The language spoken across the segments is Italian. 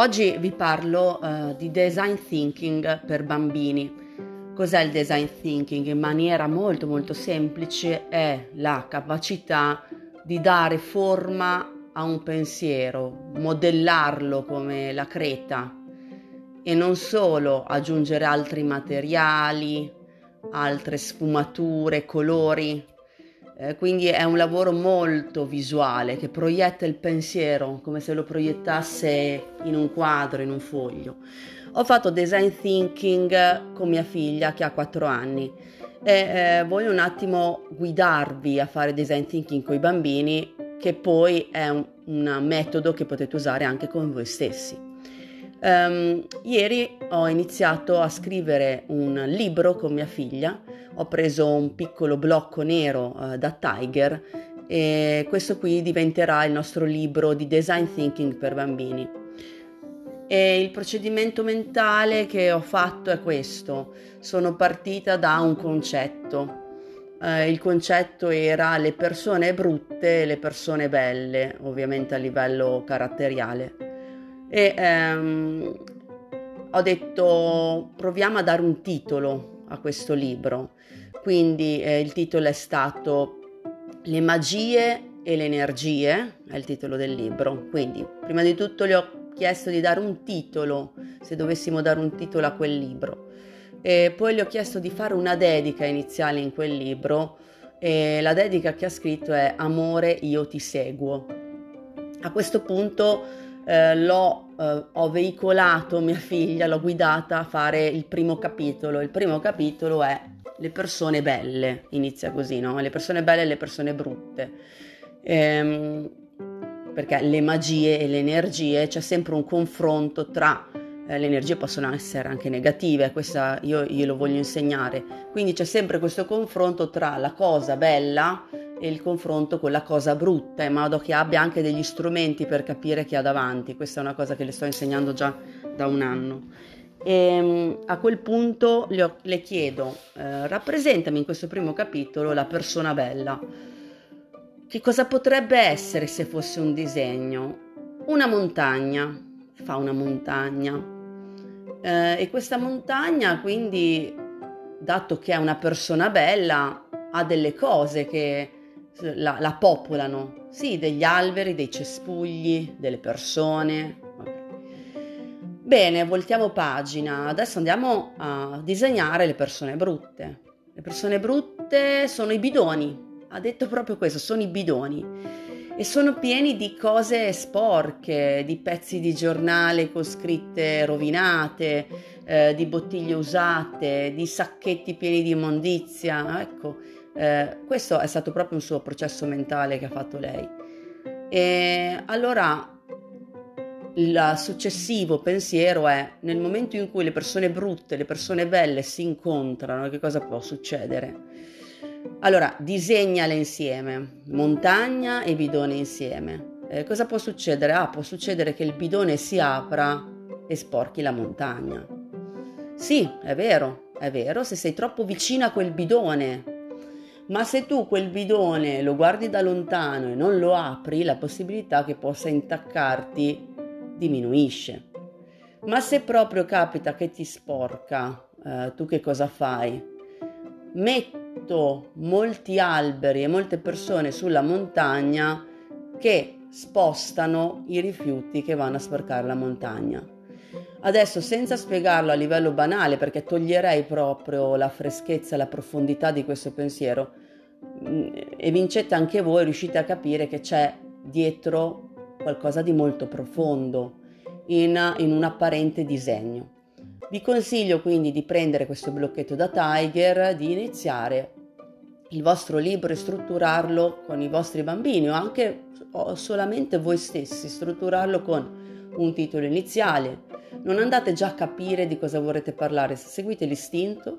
Oggi vi parlo uh, di design thinking per bambini. Cos'è il design thinking? In maniera molto molto semplice è la capacità di dare forma a un pensiero, modellarlo come la creta e non solo aggiungere altri materiali, altre sfumature, colori, eh, quindi è un lavoro molto visuale che proietta il pensiero come se lo proiettasse in un quadro, in un foglio. Ho fatto design thinking con mia figlia che ha 4 anni e eh, voglio un attimo guidarvi a fare design thinking con i bambini che poi è un, un metodo che potete usare anche con voi stessi. Um, ieri ho iniziato a scrivere un libro con mia figlia, ho preso un piccolo blocco nero uh, da Tiger e questo qui diventerà il nostro libro di design thinking per bambini. E il procedimento mentale che ho fatto è questo, sono partita da un concetto. Uh, il concetto era le persone brutte e le persone belle, ovviamente a livello caratteriale e ehm, ho detto proviamo a dare un titolo a questo libro. Quindi eh, il titolo è stato Le magie e le energie, è il titolo del libro. Quindi prima di tutto gli ho chiesto di dare un titolo, se dovessimo dare un titolo a quel libro. E poi gli ho chiesto di fare una dedica iniziale in quel libro e la dedica che ha scritto è Amore, io ti seguo. A questo punto eh, l'ho, eh, ho veicolato mia figlia, l'ho guidata a fare il primo capitolo. Il primo capitolo è le persone belle, inizia così, no? Le persone belle e le persone brutte. Ehm, perché le magie e le energie c'è sempre un confronto tra eh, le energie possono essere anche negative, questa io glielo voglio insegnare. Quindi c'è sempre questo confronto tra la cosa bella il confronto con la cosa brutta, in modo che abbia anche degli strumenti per capire chi ha davanti. Questa è una cosa che le sto insegnando già da un anno. E ehm, a quel punto le, le chiedo, eh, rappresentami in questo primo capitolo la persona bella. Che cosa potrebbe essere se fosse un disegno? Una montagna, fa una montagna. Eh, e questa montagna quindi, dato che è una persona bella, ha delle cose che la, la popolano, sì, degli alberi, dei cespugli, delle persone. Bene, voltiamo pagina. Adesso andiamo a disegnare le persone brutte. Le persone brutte sono i bidoni. Ha detto proprio questo, sono i bidoni. E sono pieni di cose sporche, di pezzi di giornale con scritte rovinate, eh, di bottiglie usate, di sacchetti pieni di immondizia. Ecco, eh, questo è stato proprio un suo processo mentale che ha fatto lei. E allora il successivo pensiero è nel momento in cui le persone brutte le persone belle si incontrano, che cosa può succedere? Allora, disegnale insieme, montagna e bidone insieme. Eh, cosa può succedere? Ah, può succedere che il bidone si apra e sporchi la montagna. Sì, è vero, è vero, se sei troppo vicino a quel bidone ma se tu quel bidone lo guardi da lontano e non lo apri, la possibilità che possa intaccarti diminuisce. Ma se proprio capita che ti sporca, eh, tu che cosa fai? Metto molti alberi e molte persone sulla montagna che spostano i rifiuti che vanno a sporcare la montagna. Adesso senza spiegarlo a livello banale perché toglierei proprio la freschezza e la profondità di questo pensiero mm, e vincete anche voi, riuscite a capire che c'è dietro qualcosa di molto profondo in, in un apparente disegno. Vi consiglio quindi di prendere questo blocchetto da Tiger, di iniziare il vostro libro e strutturarlo con i vostri bambini o anche o solamente voi stessi, strutturarlo con un titolo iniziale, non andate già a capire di cosa vorrete parlare, seguite l'istinto,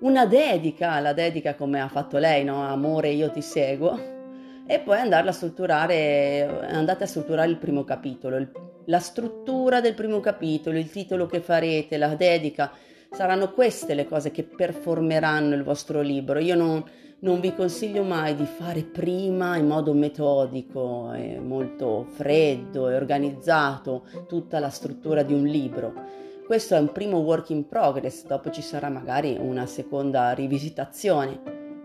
una dedica, la dedica come ha fatto lei, no? Amore, io ti seguo, e poi andarla a strutturare, andate a strutturare il primo capitolo, il, la struttura del primo capitolo, il titolo che farete, la dedica, saranno queste le cose che performeranno il vostro libro. Io non, non vi consiglio mai di fare prima in modo metodico e molto freddo e organizzato tutta la struttura di un libro. Questo è un primo work in progress, dopo ci sarà magari una seconda rivisitazione,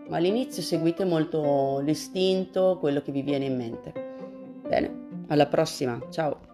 ma all'inizio seguite molto l'istinto, quello che vi viene in mente. Bene, alla prossima, ciao!